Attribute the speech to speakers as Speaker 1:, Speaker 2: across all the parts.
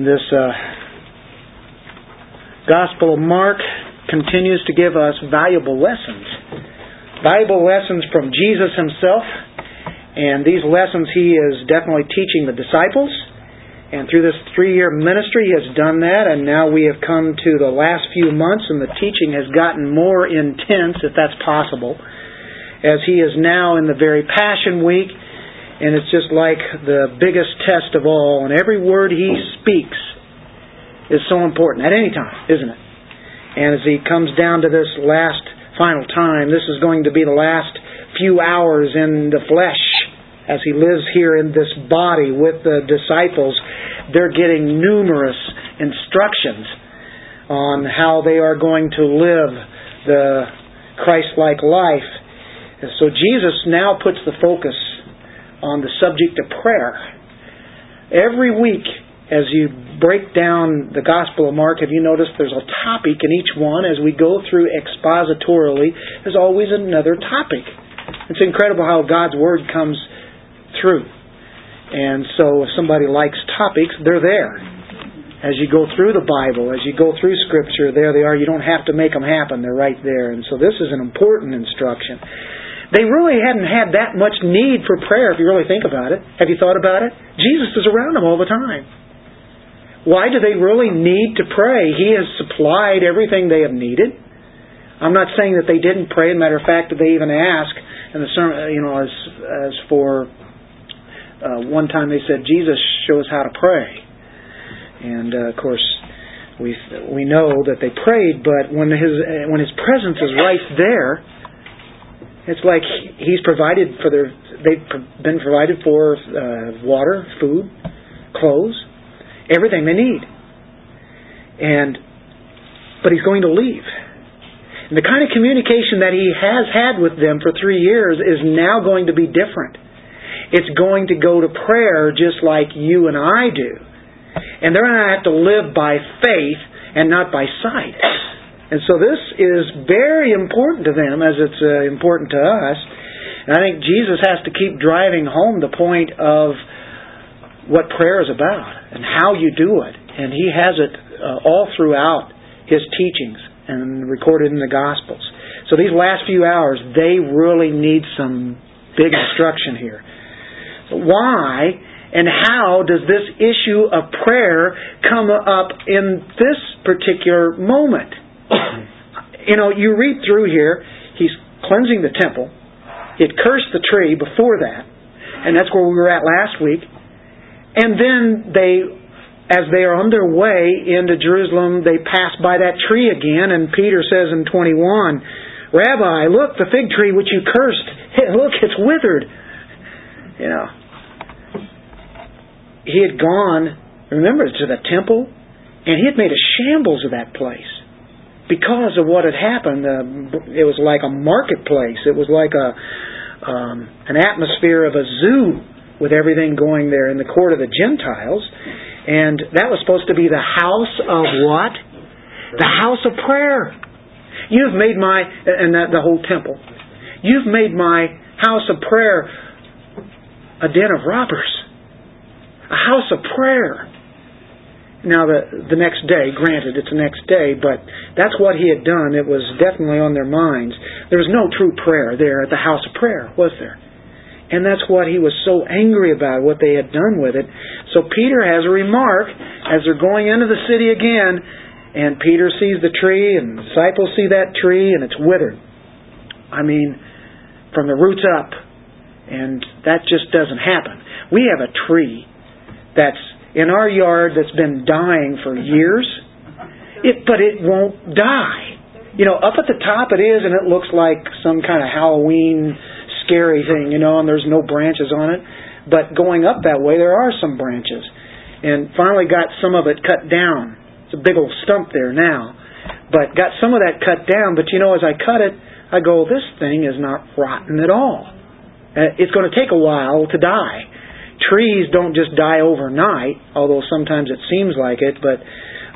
Speaker 1: And this uh, Gospel of Mark continues to give us valuable lessons. Valuable lessons from Jesus himself. And these lessons he is definitely teaching the disciples. And through this three year ministry, he has done that. And now we have come to the last few months, and the teaching has gotten more intense, if that's possible, as he is now in the very Passion Week. And it's just like the biggest test of all. And every word he speaks is so important at any time, isn't it? And as he comes down to this last final time, this is going to be the last few hours in the flesh as he lives here in this body with the disciples. They're getting numerous instructions on how they are going to live the Christ like life. And so Jesus now puts the focus on the subject of prayer. Every week, as you break down the Gospel of Mark, have you noticed there's a topic in each one? As we go through expositorily, there's always another topic. It's incredible how God's Word comes through. And so if somebody likes topics, they're there. As you go through the Bible, as you go through Scripture, there they are. You don't have to make them happen. They're right there. And so this is an important instruction. They really hadn't had that much need for prayer if you really think about it. Have you thought about it? Jesus is around them all the time. Why do they really need to pray? He has supplied everything they have needed. I'm not saying that they didn't pray. As a matter of fact, they even ask, and the sermon, you know, as as for uh, one time they said, Jesus, show us how to pray. And uh, of course, we we know that they prayed, but when his when his presence is right there, it's like he's provided for their they've been provided for uh, water, food, clothes everything they need. And but he's going to leave. And the kind of communication that he has had with them for three years is now going to be different. It's going to go to prayer just like you and I do. And they're going to have to live by faith and not by sight. And so this is very important to them as it's uh, important to us. And I think Jesus has to keep driving home the point of what prayer is about and how you do it. And he has it uh, all throughout his teachings and recorded in the Gospels. So these last few hours, they really need some big instruction here. Why and how does this issue of prayer come up in this particular moment? You know, you read through here, he's cleansing the temple. He had cursed the tree before that, and that's where we were at last week. And then they, as they are on their way into Jerusalem, they pass by that tree again, and Peter says in 21, Rabbi, look, the fig tree which you cursed, look, it's withered. You know. He had gone, remember, to the temple, and he had made a shambles of that place because of what had happened. Uh, it was like a marketplace. It was like a um, an atmosphere of a zoo with everything going there in the court of the Gentiles. And that was supposed to be the house of what? The house of prayer. You've made my, and that, the whole temple. You've made my house of prayer a den of robbers. A house of prayer. Now, the, the next day, granted, it's the next day, but that's what he had done. It was definitely on their minds. There was no true prayer there at the house of prayer, was there? And that's what he was so angry about, what they had done with it. So Peter has a remark as they're going into the city again, and Peter sees the tree, and the disciples see that tree, and it's withered. I mean, from the roots up. And that just doesn't happen. We have a tree that's in our yard that's been dying for years, it, but it won't die. You know, up at the top it is, and it looks like some kind of Halloween scary thing, you know, and there's no branches on it. But going up that way, there are some branches. And finally got some of it cut down. It's a big old stump there now. But got some of that cut down. But you know, as I cut it, I go, this thing is not rotten at all. Uh, it's going to take a while to die. Trees don't just die overnight, although sometimes it seems like it, but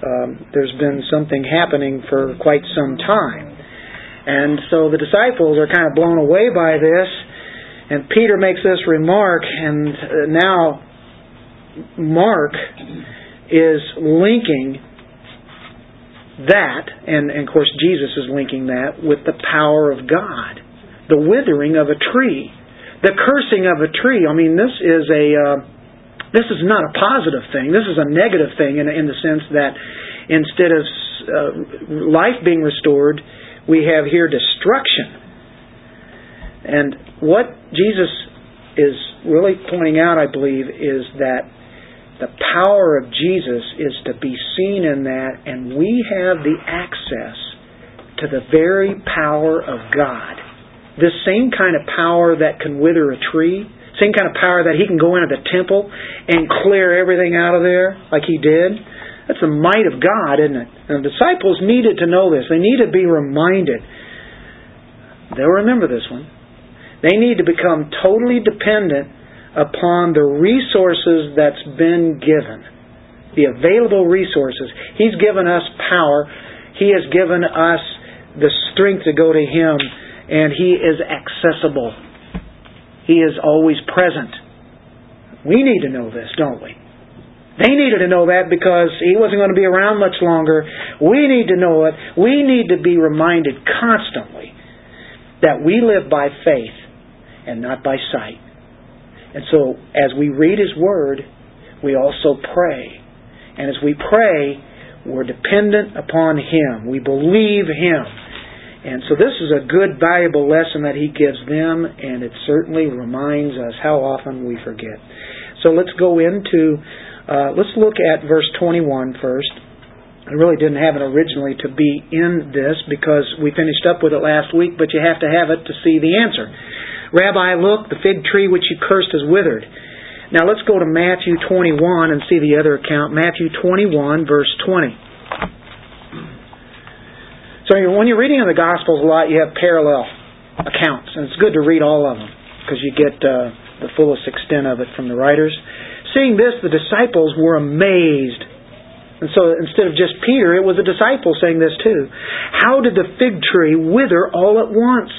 Speaker 1: um, there's been something happening for quite some time. And so the disciples are kind of blown away by this. And Peter makes this remark, and uh, now Mark is linking that, and, and of course Jesus is linking that with the power of God, the withering of a tree, the cursing of a tree. I mean, this is a uh, this is not a positive thing. This is a negative thing in, in the sense that instead of uh, life being restored, we have here destruction. And what Jesus is really pointing out, I believe, is that the power of Jesus is to be seen in that, and we have the access to the very power of God. This same kind of power that can wither a tree, same kind of power that He can go into the temple and clear everything out of there like He did. That's the might of God, isn't it? And the disciples needed to know this. They need to be reminded. They'll remember this one. They need to become totally dependent upon the resources that's been given, the available resources. He's given us power. He has given us the strength to go to Him, and He is accessible. He is always present. We need to know this, don't we? They needed to know that because he wasn't going to be around much longer. We need to know it. We need to be reminded constantly that we live by faith and not by sight. And so, as we read His Word, we also pray. And as we pray, we're dependent upon Him. We believe Him. And so this is a good, valuable lesson that He gives them, and it certainly reminds us how often we forget. So let's go into, uh, let's look at verse 21 first. I really didn't have it originally to be in this because we finished up with it last week, but you have to have it to see the answer. Rabbi, look, the fig tree which you cursed is withered. Now let's go to Matthew 21 and see the other account. Matthew 21, verse 20. So when you're reading in the Gospels a lot, you have parallel accounts, and it's good to read all of them because you get uh, the fullest extent of it from the writers. Seeing this, the disciples were amazed. And so instead of just Peter, it was a disciple saying this too. How did the fig tree wither all at once?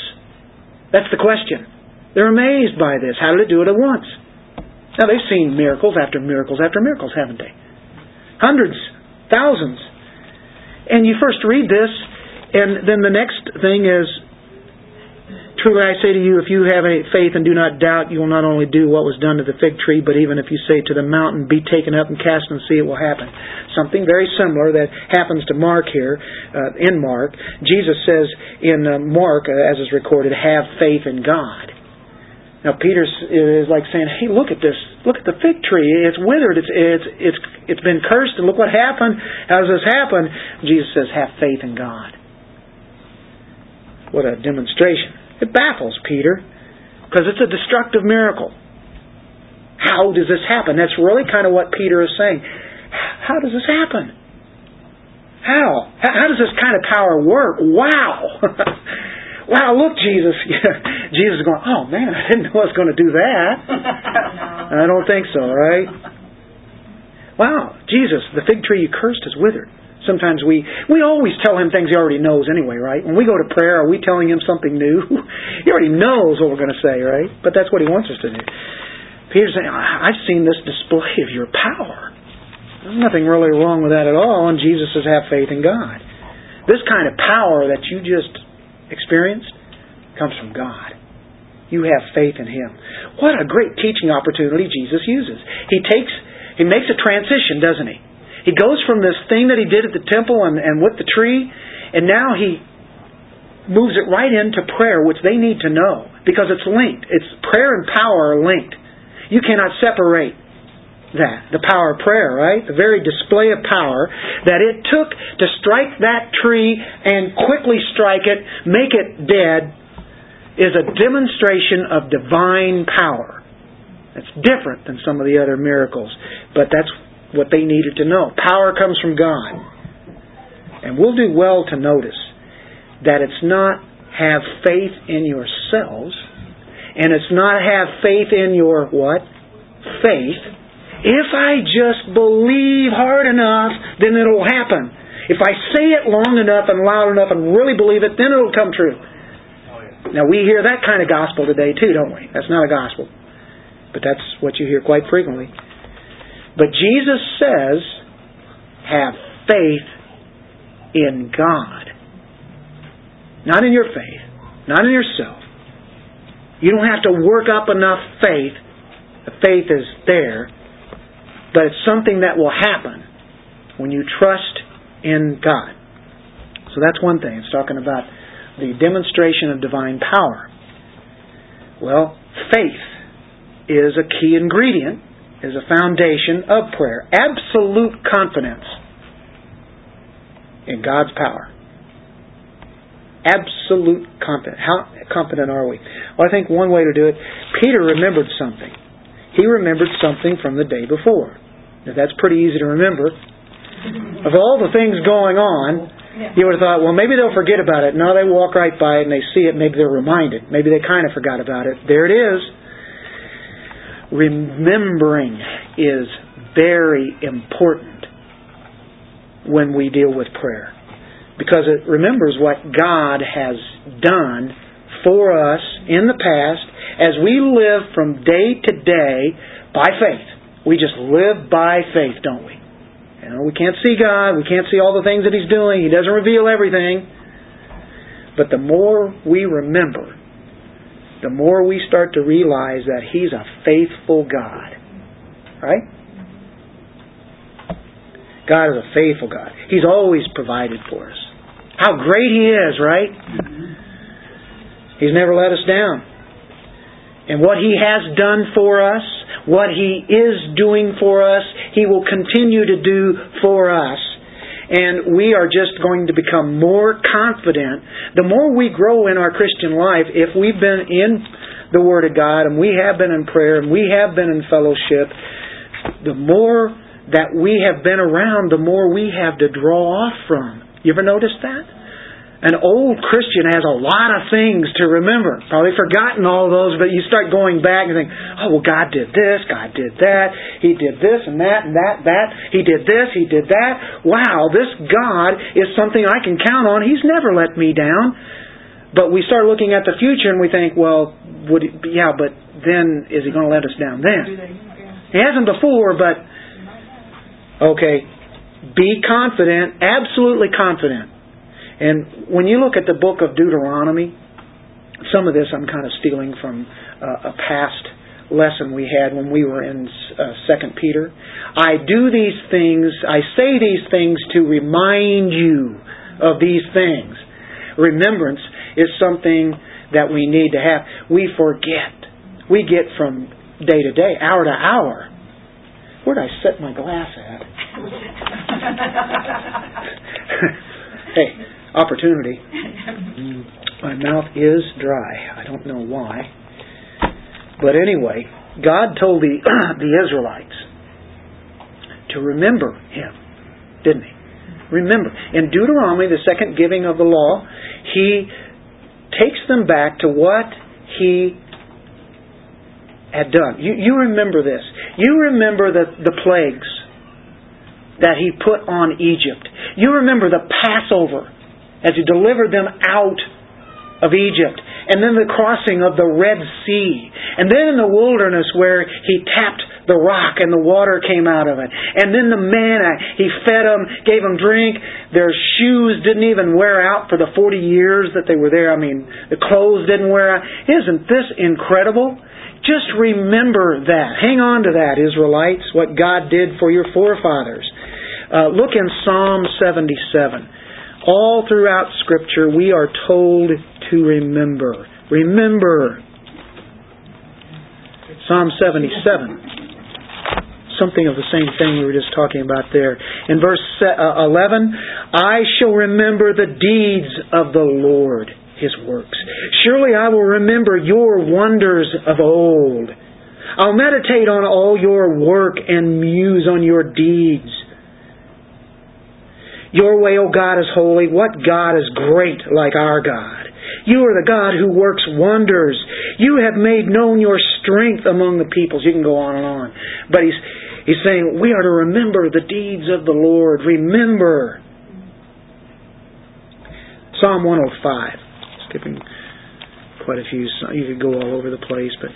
Speaker 1: That's the question. They're amazed by this. How did it do it at once? Now, they've seen miracles after miracles after miracles, haven't they? Hundreds, thousands. And you first read this, and then the next thing is Truly I say to you, if you have any faith and do not doubt, you will not only do what was done to the fig tree, but even if you say to the mountain, Be taken up and cast the sea, it will happen. Something very similar that happens to Mark here, uh, in Mark. Jesus says in uh, Mark, uh, as is recorded, have faith in God. Now Peter is like saying, "Hey, look at this! Look at the fig tree. It's withered. It's it's it's it's been cursed. And look what happened. How does this happen?" Jesus says, "Have faith in God." What a demonstration! It baffles Peter because it's a destructive miracle. How does this happen? That's really kind of what Peter is saying. How does this happen? How? How does this kind of power work? Wow! wow, look, Jesus. Jesus is going, oh man, I didn't know I was going to do that. I don't think so, right? Wow, Jesus, the fig tree you cursed is withered. Sometimes we we always tell him things he already knows anyway, right? When we go to prayer, are we telling him something new? he already knows what we're going to say, right? But that's what he wants us to do. Peter's saying, I've seen this display of your power. There's nothing really wrong with that at all, and Jesus says, have faith in God. This kind of power that you just experienced comes from God. You have faith in Him. What a great teaching opportunity Jesus uses. He takes, He makes a transition, doesn't He? He goes from this thing that he did at the temple and, and with the tree, and now he moves it right into prayer, which they need to know because it's linked. It's prayer and power are linked. You cannot separate that, the power of prayer, right? The very display of power that it took to strike that tree and quickly strike it, make it dead, is a demonstration of divine power. That's different than some of the other miracles, but that's what they needed to know. Power comes from God. And we'll do well to notice that it's not have faith in yourselves, and it's not have faith in your what? Faith. If I just believe hard enough, then it'll happen. If I say it long enough and loud enough and really believe it, then it'll come true. Now we hear that kind of gospel today too, don't we? That's not a gospel. But that's what you hear quite frequently. But Jesus says have faith in God. Not in your faith, not in yourself. You don't have to work up enough faith. The faith is there, but it's something that will happen when you trust in God. So that's one thing. It's talking about the demonstration of divine power. Well, faith is a key ingredient, is a foundation of prayer. Absolute confidence in God's power. Absolute confidence. How confident are we? Well, I think one way to do it, Peter remembered something. He remembered something from the day before. Now, that's pretty easy to remember. Of all the things going on, you would have thought, well, maybe they'll forget about it. No, they walk right by it and they see it. Maybe they're reminded. Maybe they kind of forgot about it. There it is. Remembering is very important when we deal with prayer because it remembers what God has done for us in the past as we live from day to day by faith. We just live by faith, don't we? You know, we can't see God. We can't see all the things that He's doing. He doesn't reveal everything. But the more we remember, the more we start to realize that He's a faithful God. Right? God is a faithful God. He's always provided for us. How great He is, right? He's never let us down. And what He has done for us, what He is doing for us, He will continue to do for us. And we are just going to become more confident. The more we grow in our Christian life, if we've been in the Word of God and we have been in prayer and we have been in fellowship, the more that we have been around, the more we have to draw off from. You ever notice that? An old Christian has a lot of things to remember. Probably forgotten all those, but you start going back and think, oh, well, God did this, God did that, He did this and that and that, that, He did this, He did that. Wow, this God is something I can count on. He's never let me down. But we start looking at the future and we think, well, would it be, yeah, but then is He going to let us down then? He hasn't before, but okay, be confident, absolutely confident and when you look at the book of Deuteronomy, some of this I'm kind of stealing from uh, a past lesson we had when we were in uh, Second Peter. I do these things, I say these things to remind you of these things. Remembrance is something that we need to have. We forget. We get from day to day, hour to hour. Where'd I set my glass at? hey, opportunity. My mouth is dry. I don't know why. But anyway, God told the, the Israelites to remember Him, didn't He? Remember. In Deuteronomy, the second giving of the law, He takes them back to what He had done. You, you remember this. You remember the, the plagues that He put on Egypt. You remember the Passover as He delivered them out of Egypt. And then the crossing of the Red Sea. And then in the wilderness where He tapped the rock and the water came out of it. And then the manna, He fed them, gave them drink. Their shoes didn't even wear out for the 40 years that they were there. I mean, the clothes didn't wear out. Isn't this incredible? Just remember that. Hang on to that, Israelites, what God did for your forefathers. Uh, look in Psalm 77. All throughout Scripture, we are told to remember. Remember. Psalm 77. Something of the same thing we were just talking about there. In verse uh, 11, I shall remember the deeds of the Lord, His works. Surely I will remember your wonders of old. I'll meditate on all your work and muse on your deeds. Your way, O God, is holy. What God is great like our God? You are the God who works wonders. You have made known your strength among the peoples. You can go on and on. But he's, he's saying we are to remember the deeds of the Lord. Remember. Psalm 105. Skipping quite a few. You could go all over the place, but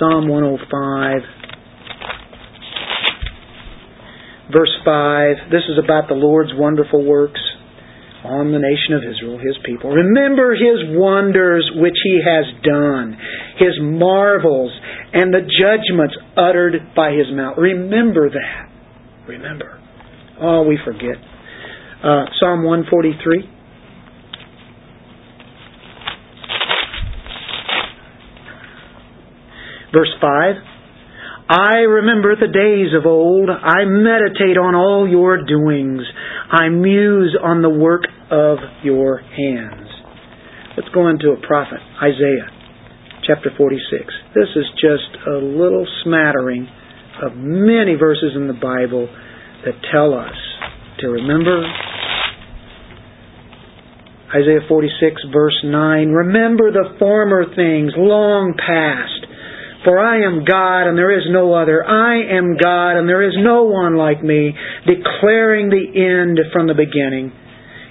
Speaker 1: Psalm 105 Verse 5, this is about the Lord's wonderful works on the nation of Israel, his people. Remember his wonders which he has done, his marvels, and the judgments uttered by his mouth. Remember that. Remember. Oh, we forget. Uh, Psalm 143. Verse 5 I remember the days of old. I meditate on all your doings. I muse on the work of your hands. Let's go into a prophet, Isaiah chapter 46. This is just a little smattering of many verses in the Bible that tell us to remember. Isaiah 46 verse 9, Remember the former things long past for I am God and there is no other. I am God and there is no one like me, declaring the end from the beginning.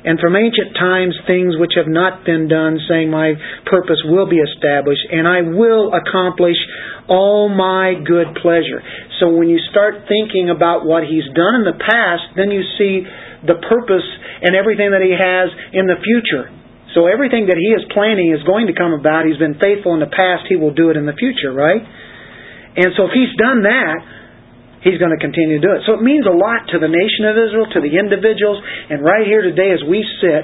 Speaker 1: And from ancient times things which have not been done, saying, My purpose will be established, and I will accomplish all my good pleasure. So when you start thinking about what He's done in the past, then you see the purpose and everything that He has in the future. So everything that he is planning is going to come about. He's been faithful in the past. He will do it in the future, right? And so if he's done that, he's going to continue to do it. So it means a lot to the nation of Israel, to the individuals, and right here today as we sit,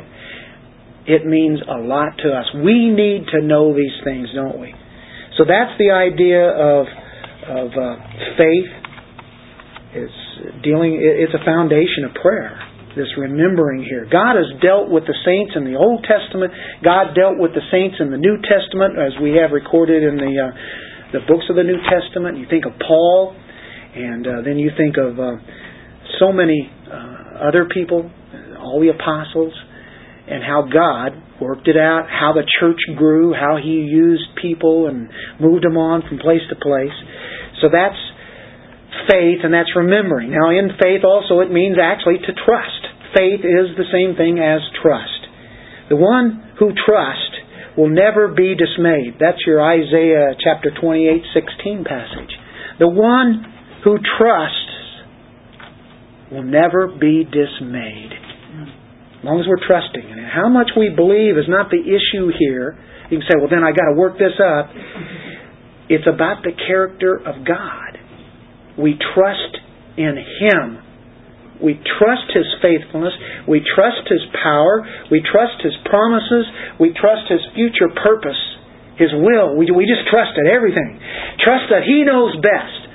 Speaker 1: it means a lot to us. We need to know these things, don't we? So that's the idea of of uh, faith. It's dealing. It's a foundation of prayer this remembering here. God has dealt with the saints in the Old Testament. God dealt with the saints in the New Testament, as we have recorded in the uh, the books of the New Testament. You think of Paul, and uh, then you think of uh, so many uh, other people, all the apostles, and how God worked it out, how the church grew, how He used people and moved them on from place to place. So that's faith and that's remembering. Now, in faith also, it means actually to trust. Faith is the same thing as trust. The one who trusts will never be dismayed. That's your Isaiah chapter 28, 16 passage. The one who trusts will never be dismayed. As long as we're trusting. And how much we believe is not the issue here. You can say, well, then I got to work this up. It's about the character of God. We trust in Him. We trust His faithfulness. We trust His power. We trust His promises. We trust His future purpose, His will. We, we just trust it, everything. Trust that He knows best.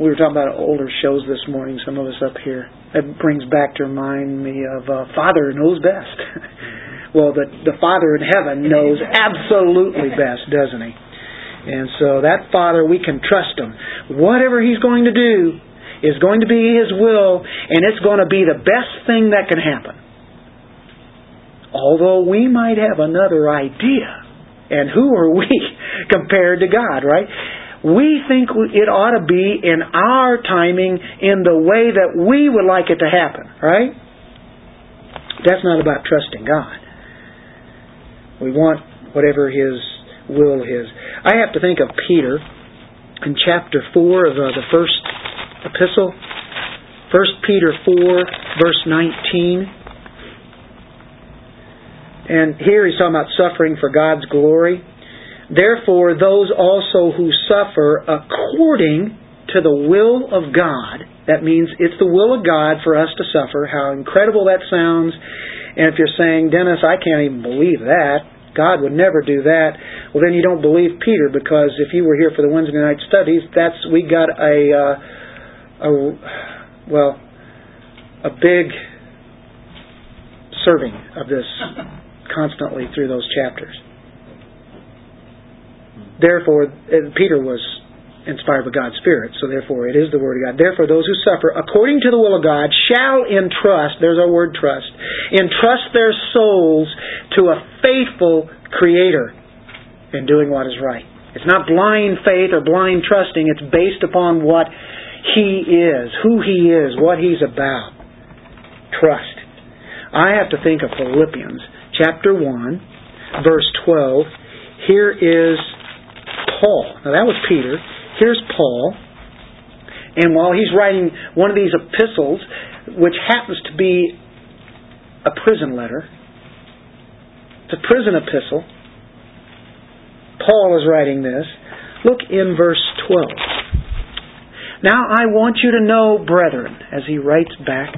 Speaker 1: We were talking about older shows this morning, some of us up here. That brings back to remind me of uh, Father knows best. well, the, the Father in heaven knows absolutely best, doesn't He? And so that Father, we can trust Him. Whatever He's going to do is going to be His will, and it's going to be the best thing that can happen. Although we might have another idea. And who are we compared to God, right? We think it ought to be in our timing in the way that we would like it to happen, right? That's not about trusting God. We want whatever His will is. I have to think of Peter in chapter 4 of uh, the first epistle. 1 Peter 4, verse 19. And here he's talking about suffering for God's glory. Therefore, those also who suffer according to the will of God, that means it's the will of God for us to suffer. How incredible that sounds. And if you're saying, Dennis, I can't even believe that, God would never do that. Well, then you don't believe Peter because if you were here for the Wednesday night studies, that's we got a, uh, a well, a big serving of this constantly through those chapters. Therefore, Peter was inspired by God's Spirit, so therefore it is the Word of God. Therefore, those who suffer according to the will of God shall entrust, there's our word trust, entrust their souls to a faithful Creator in doing what is right. It's not blind faith or blind trusting, it's based upon what He is, who He is, what He's about. Trust. I have to think of Philippians chapter 1, verse 12. Here is Paul. Now that was Peter. Here's Paul. And while he's writing one of these epistles, which happens to be a prison letter, it's a prison epistle, Paul is writing this. Look in verse 12. Now I want you to know, brethren, as he writes back,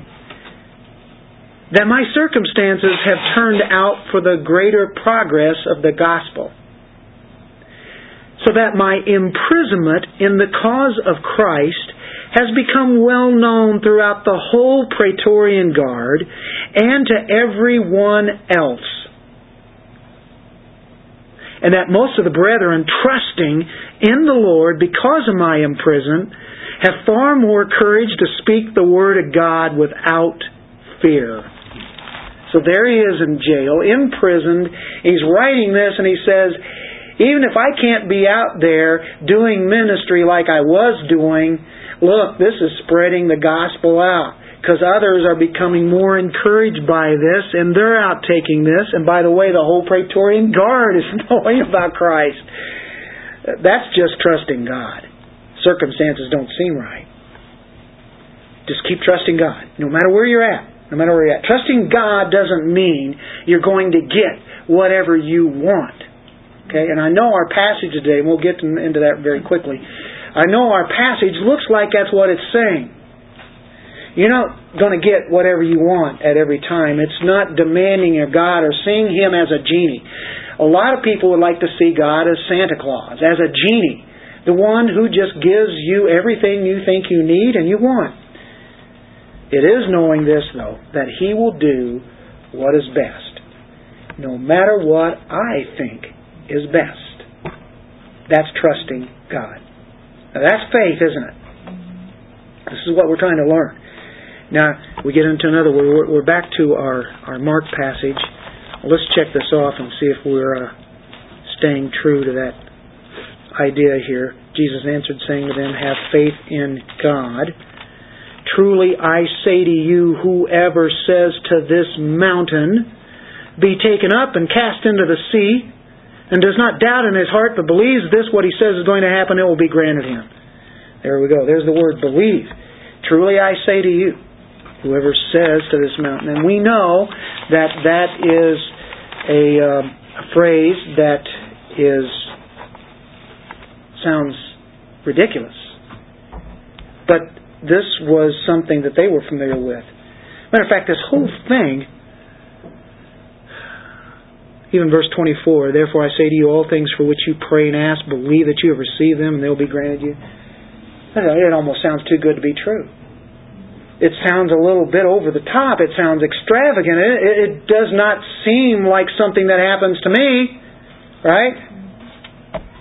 Speaker 1: that my circumstances have turned out for the greater progress of the gospel, so that my imprisonment in the cause of Christ has become well known throughout the whole Praetorian Guard and to everyone else. And that most of the brethren, trusting in the Lord because of my imprisonment, have far more courage to speak the word of God without fear. So there he is in jail, imprisoned. He's writing this and he says, even if I can't be out there doing ministry like I was doing, look, this is spreading the gospel out. Because others are becoming more encouraged by this and they're out taking this. And by the way, the whole Praetorian Guard is knowing about Christ. That's just trusting God. Circumstances don't seem right. Just keep trusting God, no matter where you're at no matter where you're at. Trusting God doesn't mean you're going to get whatever you want. Okay, and I know our passage today, and we'll get into that very quickly. I know our passage looks like that's what it's saying. You're not going to get whatever you want at every time. It's not demanding of God or seeing Him as a genie. A lot of people would like to see God as Santa Claus, as a genie, the one who just gives you everything you think you need and you want. It is knowing this, though, that He will do what is best, no matter what I think is best. That's trusting God. Now, that's faith, isn't it? This is what we're trying to learn. Now, we get into another, we're, we're back to our, our Mark passage. Let's check this off and see if we're uh, staying true to that idea here. Jesus answered, saying to them, Have faith in God. Truly I say to you, whoever says to this mountain, Be taken up and cast into the sea, and does not doubt in his heart, but believes this, what he says is going to happen, it will be granted him. There we go. There's the word believe. Truly I say to you, whoever says to this mountain, and we know that that is a, uh, a phrase that is sounds ridiculous. But this was something that they were familiar with. Matter of fact, this whole thing, even verse 24, therefore I say to you, all things for which you pray and ask, believe that you have received them and they'll be granted you. It almost sounds too good to be true. It sounds a little bit over the top. It sounds extravagant. It, it does not seem like something that happens to me, right?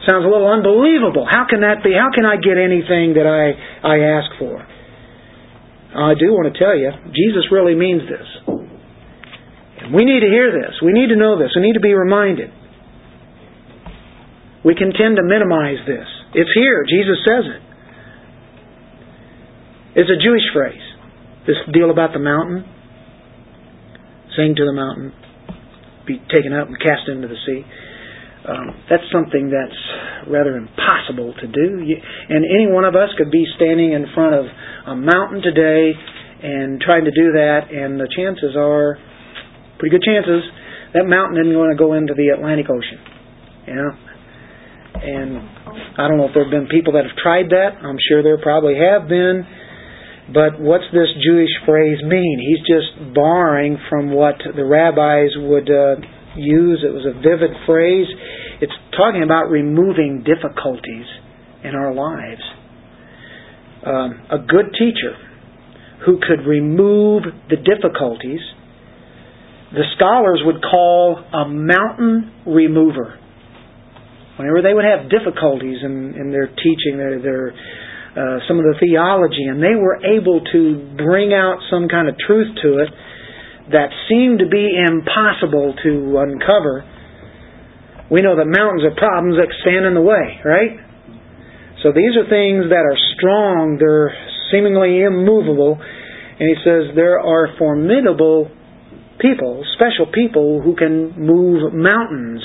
Speaker 1: Sounds a little unbelievable. How can that be? How can I get anything that I, I ask for? I do want to tell you, Jesus really means this. We need to hear this. We need to know this. We need to be reminded. We can tend to minimize this. It's here. Jesus says it. It's a Jewish phrase. This deal about the mountain, saying to the mountain, be taken up and cast into the sea. Um, that's something that's rather impossible to do. You, and any one of us could be standing in front of a mountain today and trying to do that, and the chances are, pretty good chances, that mountain isn't going to go into the Atlantic Ocean. You know? And I don't know if there have been people that have tried that. I'm sure there probably have been. But what's this Jewish phrase mean? He's just borrowing from what the rabbis would. Uh, use. It was a vivid phrase. It's talking about removing difficulties in our lives. Um, a good teacher who could remove the difficulties, the scholars would call a mountain remover. Whenever they would have difficulties in, in their teaching, their, their uh, some of the theology, and they were able to bring out some kind of truth to it, that seem to be impossible to uncover, we know the mountains of problems that stand in the way, right? So these are things that are strong, they're seemingly immovable, and he says there are formidable people, special people who can move mountains.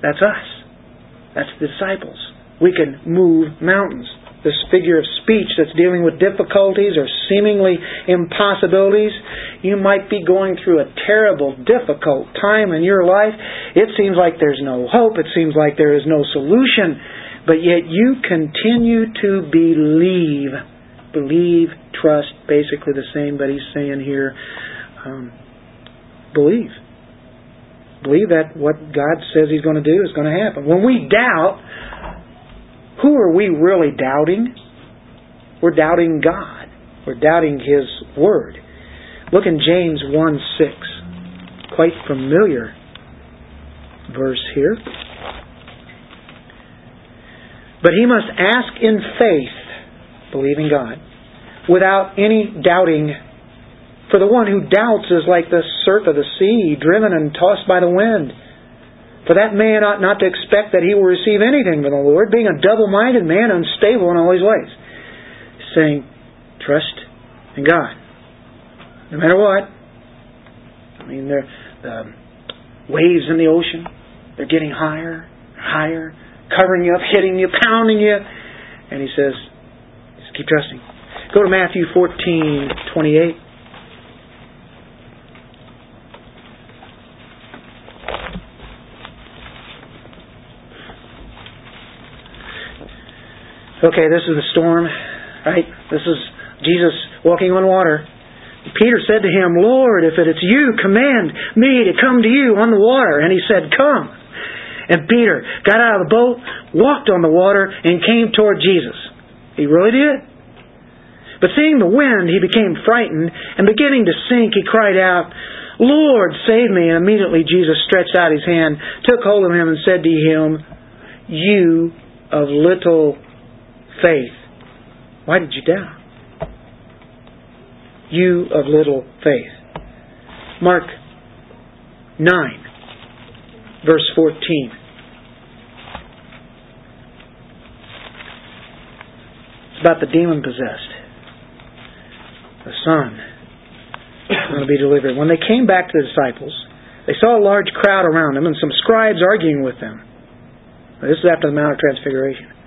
Speaker 1: That's us. That's the disciples. We can move mountains. This figure of speech that's dealing with difficulties or seemingly impossibilities. You might be going through a terrible, difficult time in your life. It seems like there's no hope. It seems like there is no solution. But yet you continue to believe. Believe, trust, basically the same, but he's saying here, um, believe. Believe that what God says he's going to do is going to happen. When we doubt, who are we really doubting? We're doubting God. We're doubting His Word. Look in James 1 6. Quite familiar verse here. But he must ask in faith, believing God, without any doubting. For the one who doubts is like the surf of the sea, driven and tossed by the wind. For that man ought not to expect that he will receive anything from the Lord, being a double minded man, unstable in all his ways. Saying, trust in God. No matter what. I mean, the um, waves in the ocean, they're getting higher, higher, covering you up, hitting you, pounding you. And he says, just keep trusting. Go to Matthew 14, 28. Okay, this is the storm, right? This is Jesus walking on water. Peter said to him, Lord, if it is you, command me to come to you on the water. And he said, Come. And Peter got out of the boat, walked on the water, and came toward Jesus. He really did. But seeing the wind, he became frightened, and beginning to sink, he cried out, Lord, save me. And immediately Jesus stretched out his hand, took hold of him, and said to him, You of little faith. Why did you doubt? You of little faith. Mark 9, verse 14. It's about the demon possessed. The son going to be delivered. When they came back to the disciples, they saw a large crowd around them and some scribes arguing with them. This is after the Mount of Transfiguration.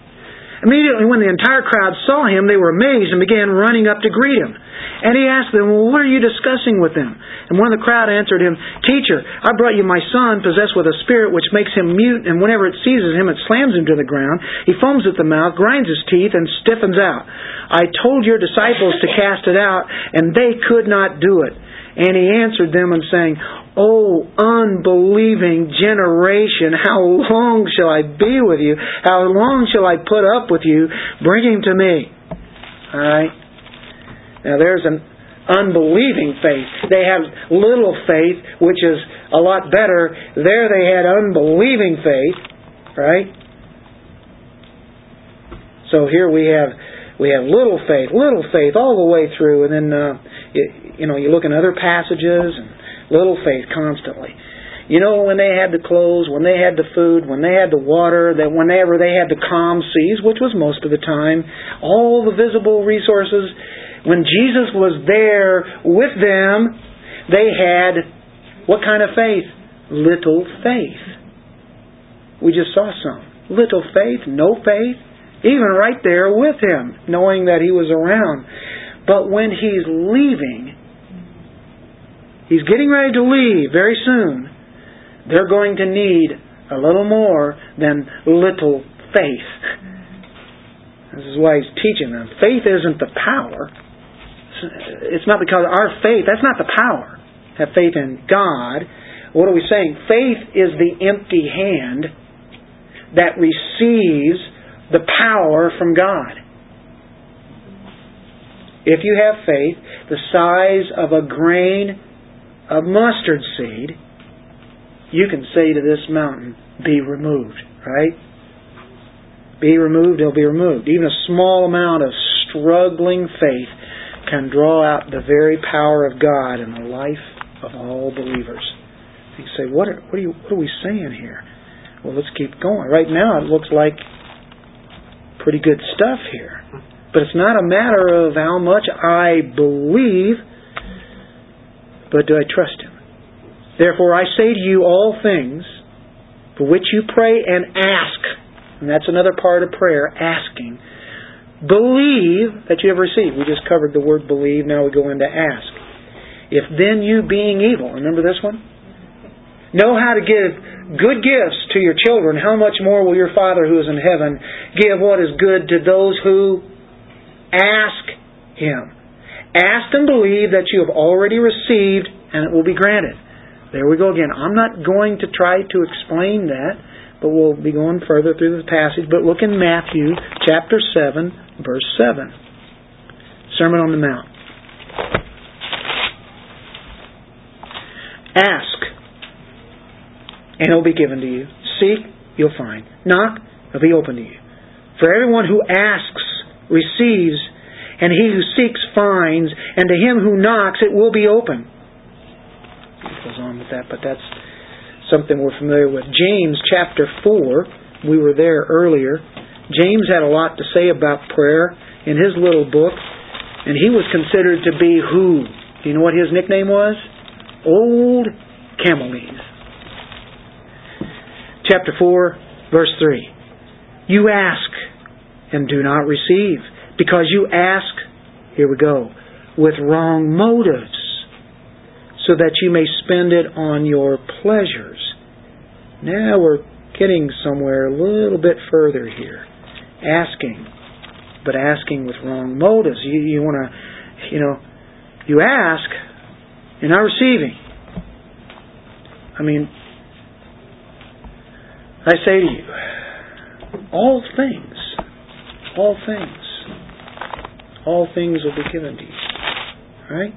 Speaker 1: Immediately when the entire crowd saw him, they were amazed and began running up to greet him. And he asked them, Well, what are you discussing with them? And one of the crowd answered him, Teacher, I brought you my son, possessed with a spirit which makes him mute, and whenever it seizes him, it slams him to the ground. He foams at the mouth, grinds his teeth, and stiffens out. I told your disciples to cast it out, and they could not do it. And he answered them and saying, O unbelieving generation, how long shall I be with you? How long shall I put up with you? Bring him to me. Alright? Now there's an unbelieving faith. They have little faith, which is a lot better. There they had unbelieving faith, right? So here we have we have little faith, little faith all the way through, and then uh, you, you know you look in other passages and Little faith constantly. You know, when they had the clothes, when they had the food, when they had the water, that whenever they had the calm seas, which was most of the time, all the visible resources, when Jesus was there with them, they had what kind of faith? Little faith. We just saw some. Little faith, no faith, even right there with him, knowing that he was around. But when he's leaving, He's getting ready to leave very soon. They're going to need a little more than little faith. This is why he's teaching them. Faith isn't the power. It's not because our faith, that's not the power. Have faith in God. What are we saying? Faith is the empty hand that receives the power from God. If you have faith the size of a grain of mustard seed, you can say to this mountain, be removed, right? Be removed, it'll be removed. Even a small amount of struggling faith can draw out the very power of God in the life of all believers. You say, what are, what are, you, what are we saying here? Well, let's keep going. Right now, it looks like pretty good stuff here. But it's not a matter of how much I believe but do I trust Him? Therefore, I say to you all things for which you pray and ask. And that's another part of prayer, asking. believe that you have received. We just covered the word believe, now we go into ask. If then you being evil, remember this one? Know how to give good gifts to your children, how much more will your Father who is in heaven give what is good to those who ask Him? Ask and believe that you have already received and it will be granted. There we go again. I'm not going to try to explain that, but we'll be going further through the passage. But look in Matthew chapter 7, verse 7. Sermon on the Mount. Ask, and it will be given to you. Seek, you'll find. Knock, it'll be open to you. For everyone who asks receives, and he who seeks finds, and to him who knocks it will be open. It goes on with that, but that's something we're familiar with. James chapter 4, we were there earlier. James had a lot to say about prayer in his little book, and he was considered to be who? Do you know what his nickname was? Old Camel Knees. Chapter 4, verse 3. You ask and do not receive, because you ask, here we go, with wrong motives, so that you may spend it on your pleasures. Now we're getting somewhere a little bit further here. Asking, but asking with wrong motives. You, you want to, you know, you ask, you're not receiving. I mean, I say to you, all things, all things, all things will be given to you. Right?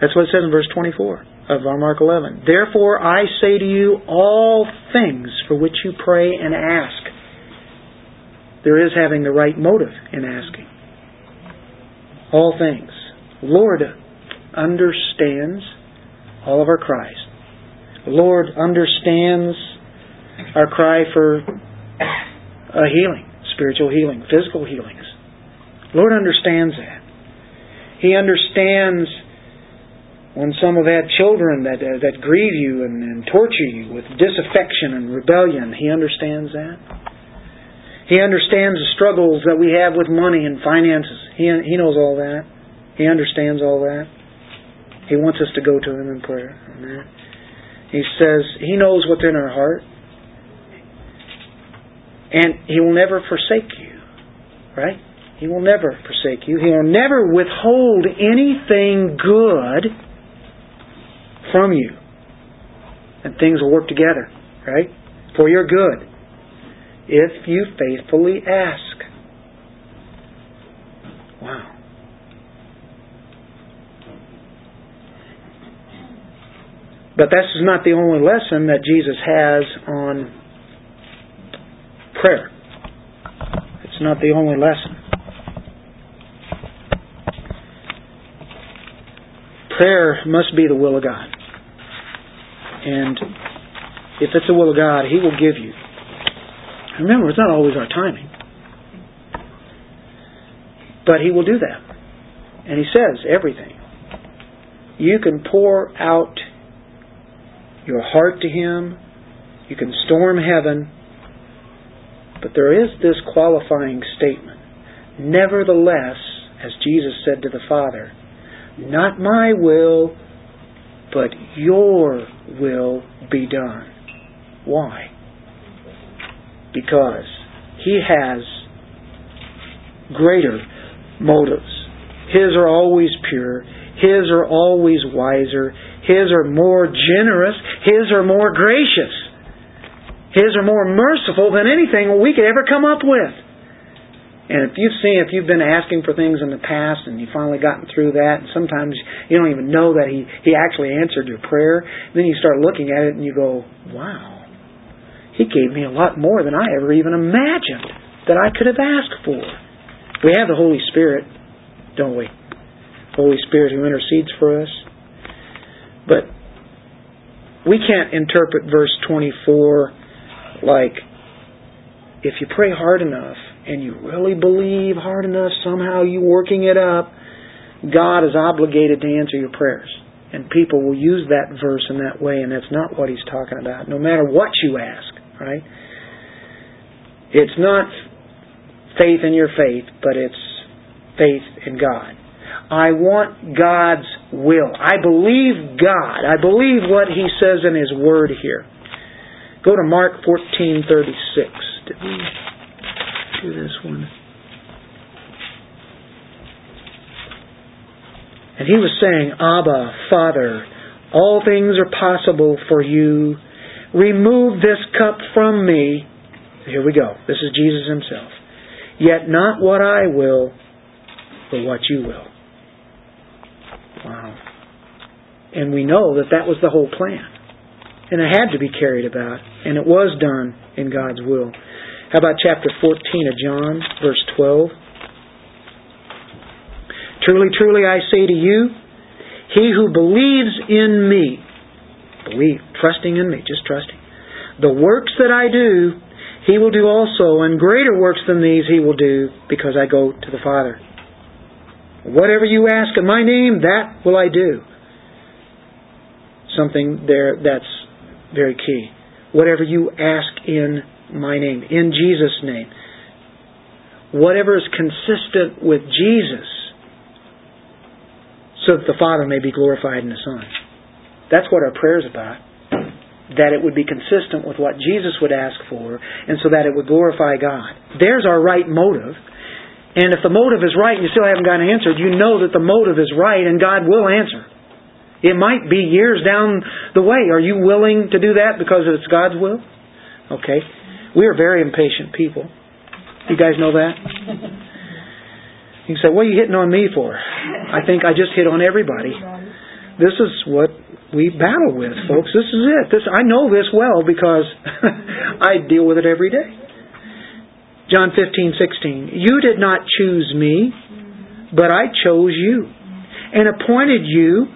Speaker 1: That's what it says in verse 24 of Mark 11. Therefore I say to you, all things for which you pray and ask. There is having the right motive in asking. All things. Lord understands all of our cries. Lord understands our cry for a healing, spiritual healing, physical healings. Lord understands that. He understands when some have had children that uh, that grieve you and, and torture you with disaffection and rebellion. He understands that. He understands the struggles that we have with money and finances. He he knows all that. He understands all that. He wants us to go to Him in prayer. Amen. He says He knows what's in our heart. And He will never forsake you. Right? He will never forsake you. He will never withhold anything good from you. And things will work together. Right? For your good. If you faithfully ask. Wow. But this is not the only lesson that Jesus has on prayer. It's not the only lesson. Prayer must be the will of God. And if it's the will of God, He will give you. Remember, it's not always our timing. But He will do that. And He says everything. You can pour out your heart to Him. You can storm heaven. But there is this qualifying statement. Nevertheless, as Jesus said to the Father, not my will, but your will be done. Why? Because He has greater motives. His are always pure. His are always wiser. His are more generous. His are more gracious. His are more merciful than anything we could ever come up with. And if you've seen, if you've been asking for things in the past and you've finally gotten through that, and sometimes you don't even know that He, he actually answered your prayer, then you start looking at it and you go, wow, He gave me a lot more than I ever even imagined that I could have asked for. We have the Holy Spirit, don't we? Holy Spirit who intercedes for us. But we can't interpret verse 24 like if you pray hard enough and you really believe hard enough, somehow you working it up, God is obligated to answer your prayers. And people will use that verse in that way, and that's not what he's talking about. No matter what you ask, right? It's not faith in your faith, but it's faith in God. I want God's will. I believe God. I believe what He says in His Word here. Go to Mark 14:36. Did we do this one? And he was saying, Abba, Father, all things are possible for you. Remove this cup from me. Here we go. This is Jesus himself. Yet not what I will, but what you will. Wow. And we know that that was the whole plan. And it had to be carried about. And it was done in God's will. How about chapter 14 of John, verse 12? Truly, truly, I say to you, he who believes in me, believe, trusting in me, just trusting, the works that I do, he will do also, and greater works than these he will do, because I go to the Father. Whatever you ask in my name, that will I do. Something there that's very key. Whatever you ask in my name, in Jesus' name. Whatever is consistent with Jesus, so that the Father may be glorified in the Son. That's what our prayer is about. That it would be consistent with what Jesus would ask for, and so that it would glorify God. There's our right motive. And if the motive is right and you still haven't gotten answered, you know that the motive is right and God will answer. It might be years down the way. Are you willing to do that because it's God's will? Okay. We are very impatient people. You guys know that? You say, what are you hitting on me for? I think I just hit on everybody. This is what we battle with, folks. This is it. This I know this well because I deal with it every day. John 15:16. You did not choose me, but I chose you and appointed you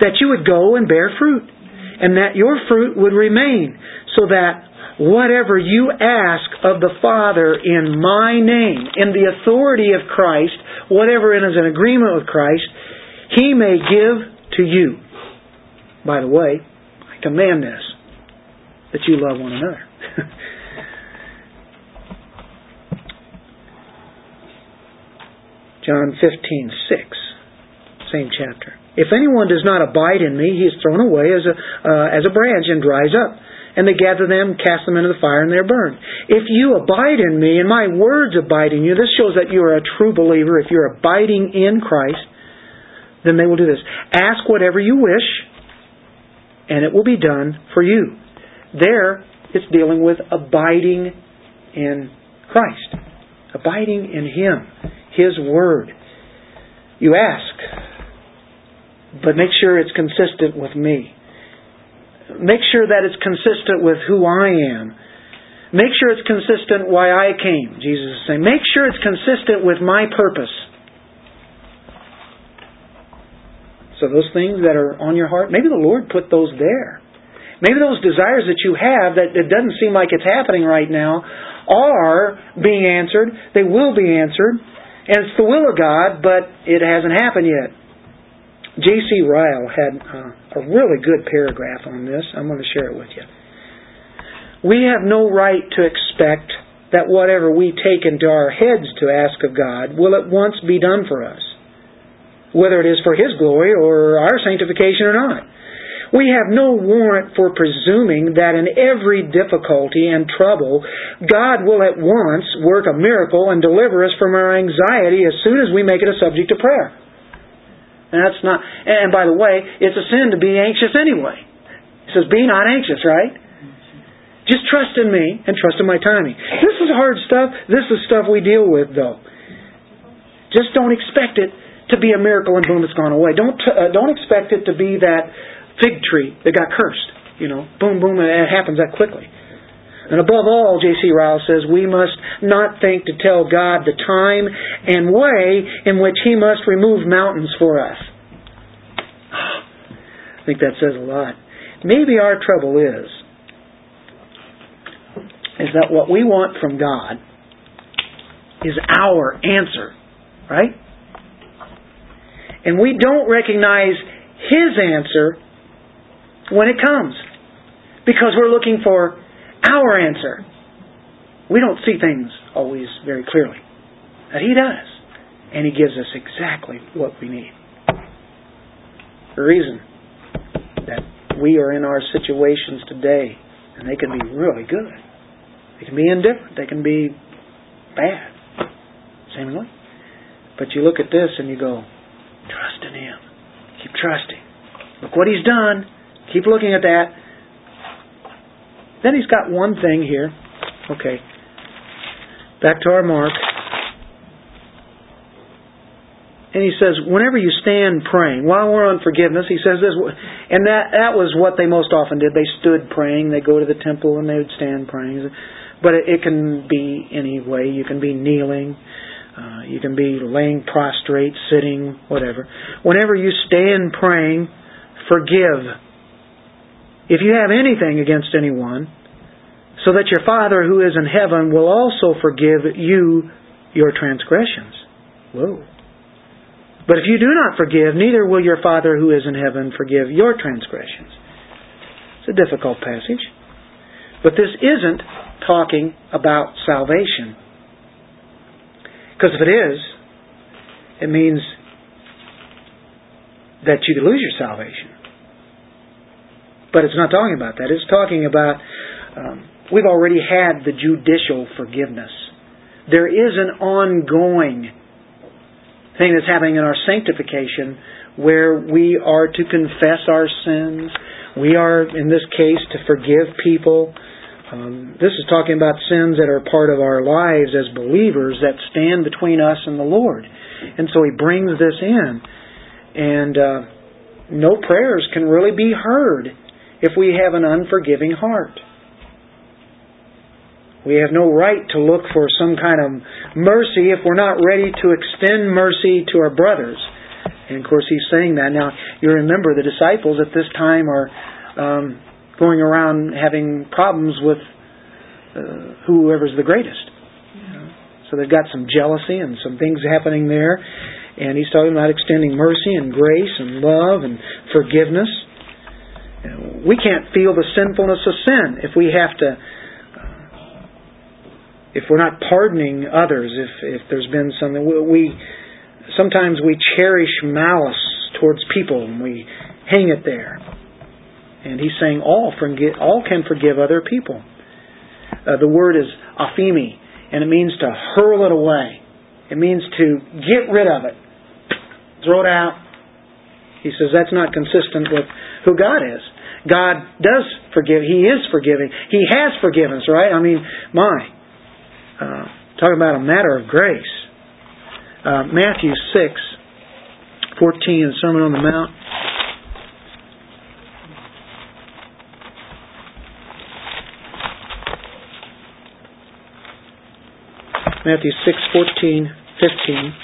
Speaker 1: that you would go and bear fruit and that your fruit would remain so that whatever you ask of the Father in my name, in the authority of Christ, whatever is in agreement with Christ, He may give to you. By the way, I command this, that you love one another. John 15, 6, same chapter. If anyone does not abide in me, he is thrown away as a, uh, as a branch and dries up and they gather them, cast them into the fire, and they're burned. If you abide in me, and my words abide in you, this shows that you are a true believer. If you're abiding in Christ, then they will do this. Ask whatever you wish, and it will be done for you. There, it's dealing with abiding in Christ, abiding in Him, His Word. You ask, but make sure it's consistent with me. Make sure that it's consistent with who I am. Make sure it's consistent why I came, Jesus is saying. Make sure it's consistent with my purpose. So those things that are on your heart, maybe the Lord put those there. Maybe those desires that you have that it doesn't seem like it's happening right now are being answered. They will be answered. And it's the will of God, but it hasn't happened yet. J.C. Ryle had uh, a really good paragraph on this. I'm going to share it with you. We have no right to expect that whatever we take into our heads to ask of God will at once be done for us, whether it is for His glory or our sanctification or not. We have no warrant for presuming that in every difficulty and trouble, God will at once work a miracle and deliver us from our anxiety as soon as we make it a subject of prayer. That's not, and by the way, it's a sin to be anxious anyway. It says, be not anxious, right? Just trust in me and trust in my timing. This is hard stuff. This is stuff we deal with, though. Just don't expect it to be a miracle and boom, it's gone away. Don't uh, don't expect it to be that fig tree that got cursed. You know, boom, boom, and it happens that quickly. And above all, J.C. Ryle says, we must not think to tell God the time and way in which He must remove mountains for us. I think that says a lot. Maybe our trouble is, is that what we want from God is our answer, right? And we don't recognize His answer when it comes because we're looking for our answer. We don't see things always very clearly. That He does. And He gives us exactly what we need. The reason that we are in our situations today, and they can be really good. They can be indifferent. They can be bad. Seemingly. But you look at this and you go, trust in Him. Keep trusting. Look what He's done. Keep looking at that. Then He's got one thing here. Okay. Back to our Mark. And he says, whenever you stand praying, while we're on forgiveness, he says this, and that, that was what they most often did. They stood praying. They go to the temple and they would stand praying. But it, it can be any way. You can be kneeling. Uh, you can be laying prostrate, sitting, whatever. Whenever you stand praying, forgive. If you have anything against anyone, so that your Father who is in heaven will also forgive you your transgressions. Whoa. But if you do not forgive, neither will your Father who is in heaven forgive your transgressions. It's a difficult passage. But this isn't talking about salvation. Because if it is, it means that you could lose your salvation. But it's not talking about that. It's talking about um, we've already had the judicial forgiveness. There is an ongoing thing that's happening in our sanctification where we are to confess our sins. We are, in this case, to forgive people. Um, this is talking about sins that are part of our lives as believers that stand between us and the Lord. And so he brings this in. And uh, no prayers can really be heard if we have an unforgiving heart. We have no right to look for some kind of mercy if we're not ready to extend mercy to our brothers. And of course, he's saying that. Now, you remember the disciples at this time are um, going around having problems with uh, whoever's the greatest. So they've got some jealousy and some things happening there. And he's talking about extending mercy and grace and love and forgiveness. We can't feel the sinfulness of sin if we have to if we're not pardoning others, if if there's been something we sometimes we cherish malice towards people and we hang it there. And he's saying all forget, all can forgive other people. Uh, the word is aphiemi and it means to hurl it away. It means to get rid of it, throw it out. He says that's not consistent with who God is. God does forgive. He is forgiving. He has forgiven us, right? I mean, my, uh, talking about a matter of grace. Uh, Matthew 6, 14, the Sermon on the Mount. Matthew 6, 14, 15.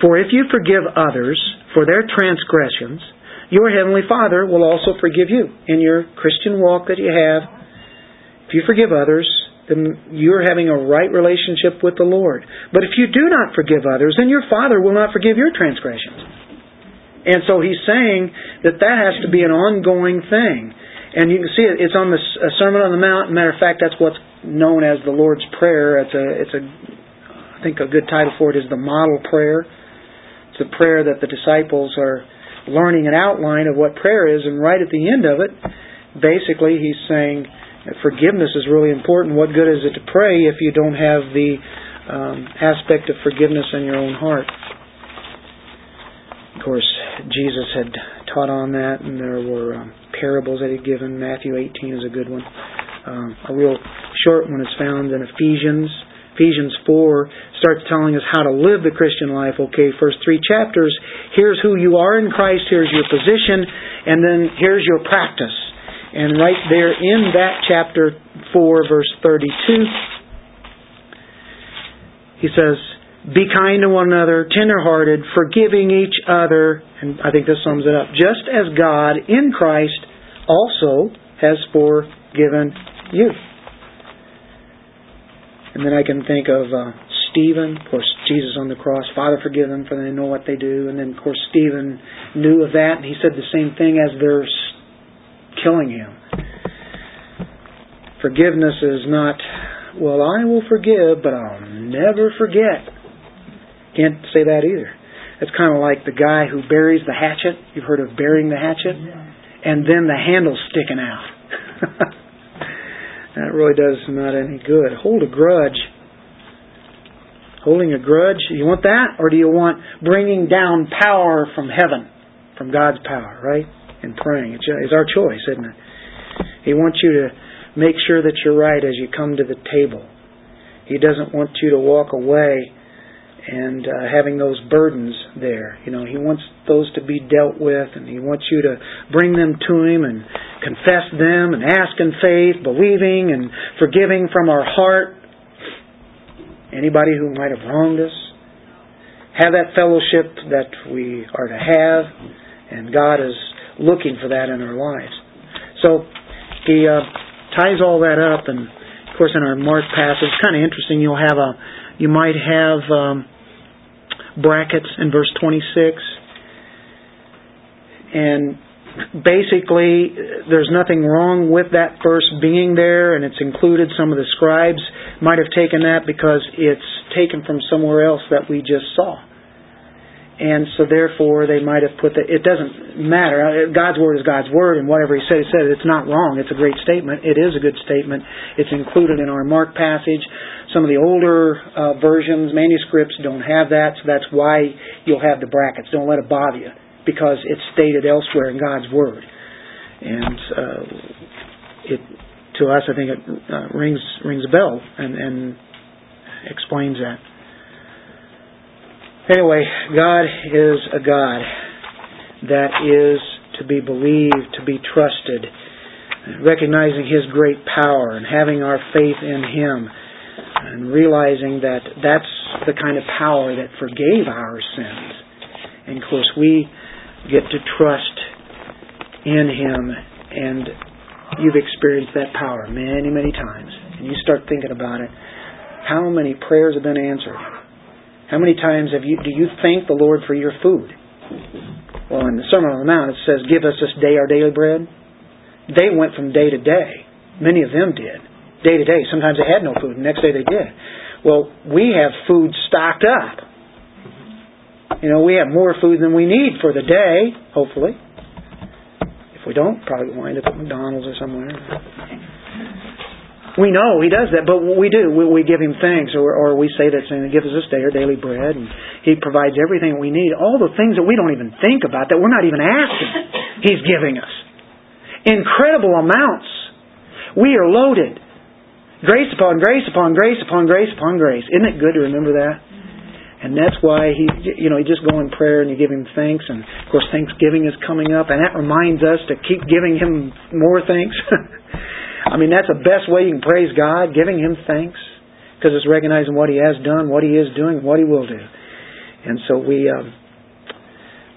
Speaker 1: For if you forgive others for their transgressions, your heavenly Father will also forgive you in your Christian walk that you have if you forgive others, then you're having a right relationship with the Lord. But if you do not forgive others, then your Father will not forgive your transgressions. And so he's saying that that has to be an ongoing thing. And you can see it, it's on the Sermon on the Mount. Matter of fact, that's what's known as the Lord's Prayer. It's a, it's a, I think a good title for it is the model prayer. It's a prayer that the disciples are learning an outline of what prayer is, and right at the end of it, basically he's saying, forgiveness is really important. What good is it to pray if you don't have the um, aspect of forgiveness in your own heart? Of course, Jesus had taught on that, and there were um, parables that he'd given. Matthew 18 is a good one. Um, a real short one is found in Ephesians. Ephesians 4 starts telling us how to live the Christian life. Okay, first three chapters. Here's who you are in Christ. Here's your position. And then here's your practice. And right there in that chapter 4, verse 32, he says, Be kind to one another, tenderhearted, forgiving each other. And I think this sums it up. Just as God in Christ also has forgiven you. And then I can think of uh, Stephen, of course, Jesus on the cross. Father, forgive them, for they know what they do. And then, of course, Stephen knew of that, and he said the same thing as their killing him. Forgiveness is not well, I will forgive, but I'll never forget. Can't say that either. It's kind of like the guy who buries the hatchet. You've heard of burying the hatchet? And then the handle's sticking out. that really does not any good. Hold a grudge. Holding a grudge, you want that? Or do you want bringing down power from heaven, from God's power, right? And praying. It's our choice, isn't it? He wants you to make sure that you're right as you come to the table. He doesn't want you to walk away and uh, having those burdens there. You know, he wants those to be dealt with, and he wants you to bring them to him and confess them and ask in faith, believing and forgiving from our heart. Anybody who might have wronged us, have that fellowship that we are to have, and God is looking for that in our lives. So he uh, ties all that up, and of course, in our Mark passage, kind of interesting. You'll have a, you might have um, brackets in verse 26, and basically, there's nothing wrong with that verse being there, and it's included. Some of the scribes might have taken that because it's taken from somewhere else that we just saw and so therefore they might have put that. It doesn't matter. Uh, God's word is God's word, and whatever He said, He said. It's not wrong. It's a great statement. It is a good statement. It's included in our Mark passage. Some of the older uh, versions, manuscripts, don't have that, so that's why you'll have the brackets. Don't let it bother you because it's stated elsewhere in God's word, and uh, it to us, I think it uh, rings rings a bell and, and explains that. Anyway, God is a God that is to be believed, to be trusted, recognizing His great power and having our faith in Him and realizing that that's the kind of power that forgave our sins. And of course, we get to trust in Him, and you've experienced that power many, many times. And you start thinking about it. How many prayers have been answered? How many times have you do you thank the Lord for your food? Well, in the Sermon on the Mount it says, "Give us this day our daily bread." They went from day to day. Many of them did day to day. Sometimes they had no food. The next day they did. Well, we have food stocked up. You know, we have more food than we need for the day, hopefully. If we don't, probably wind up at McDonald's or somewhere. We know He does that, but we do. We, we give Him thanks, or, or we say that saying, "Give us this day our daily bread," and He provides everything we need. All the things that we don't even think about, that we're not even asking, He's giving us. Incredible amounts. We are loaded. Grace upon grace upon grace upon grace upon grace. Isn't it good to remember that? And that's why he, you know, you just go in prayer and you give him thanks. And of course, Thanksgiving is coming up, and that reminds us to keep giving him more thanks. I mean, that's the best way you can praise God, giving Him thanks, because it's recognizing what He has done, what He is doing, what He will do. And so we um,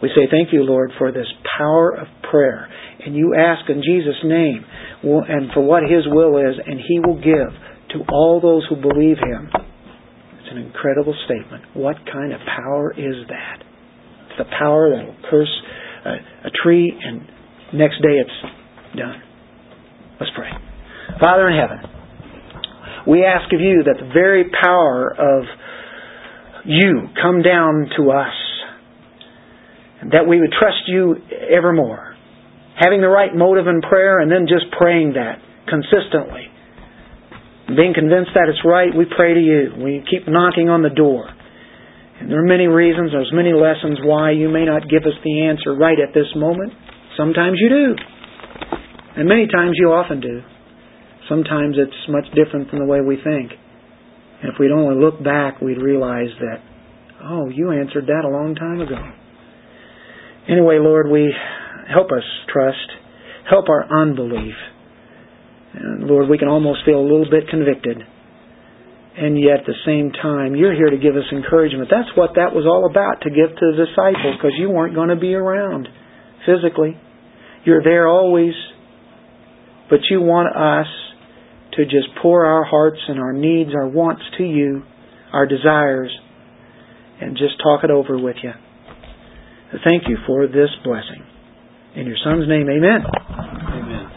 Speaker 1: we say thank you, Lord, for this power of prayer. And you ask in Jesus' name, and for what His will is, and He will give to all those who believe Him. It's an incredible statement. What kind of power is that? It's the power that will curse a, a tree, and next day it's done. Let's pray. Father in heaven, we ask of you that the very power of you come down to us, that we would trust you evermore, having the right motive in prayer and then just praying that consistently. Being convinced that it's right, we pray to you. We keep knocking on the door. And there are many reasons, there's many lessons why you may not give us the answer right at this moment. Sometimes you do. And many times you often do. Sometimes it's much different from the way we think. And if we'd only look back, we'd realize that, oh, you answered that a long time ago. Anyway, Lord, we help us trust, help our unbelief. And Lord, we can almost feel a little bit convicted. And yet at the same time, you're here to give us encouragement. That's what that was all about, to give to the disciples, because you weren't going to be around physically. You're there always. But you want us to just pour our hearts and our needs, our wants to you, our desires, and just talk it over with you. Thank you for this blessing. In your Son's name, amen.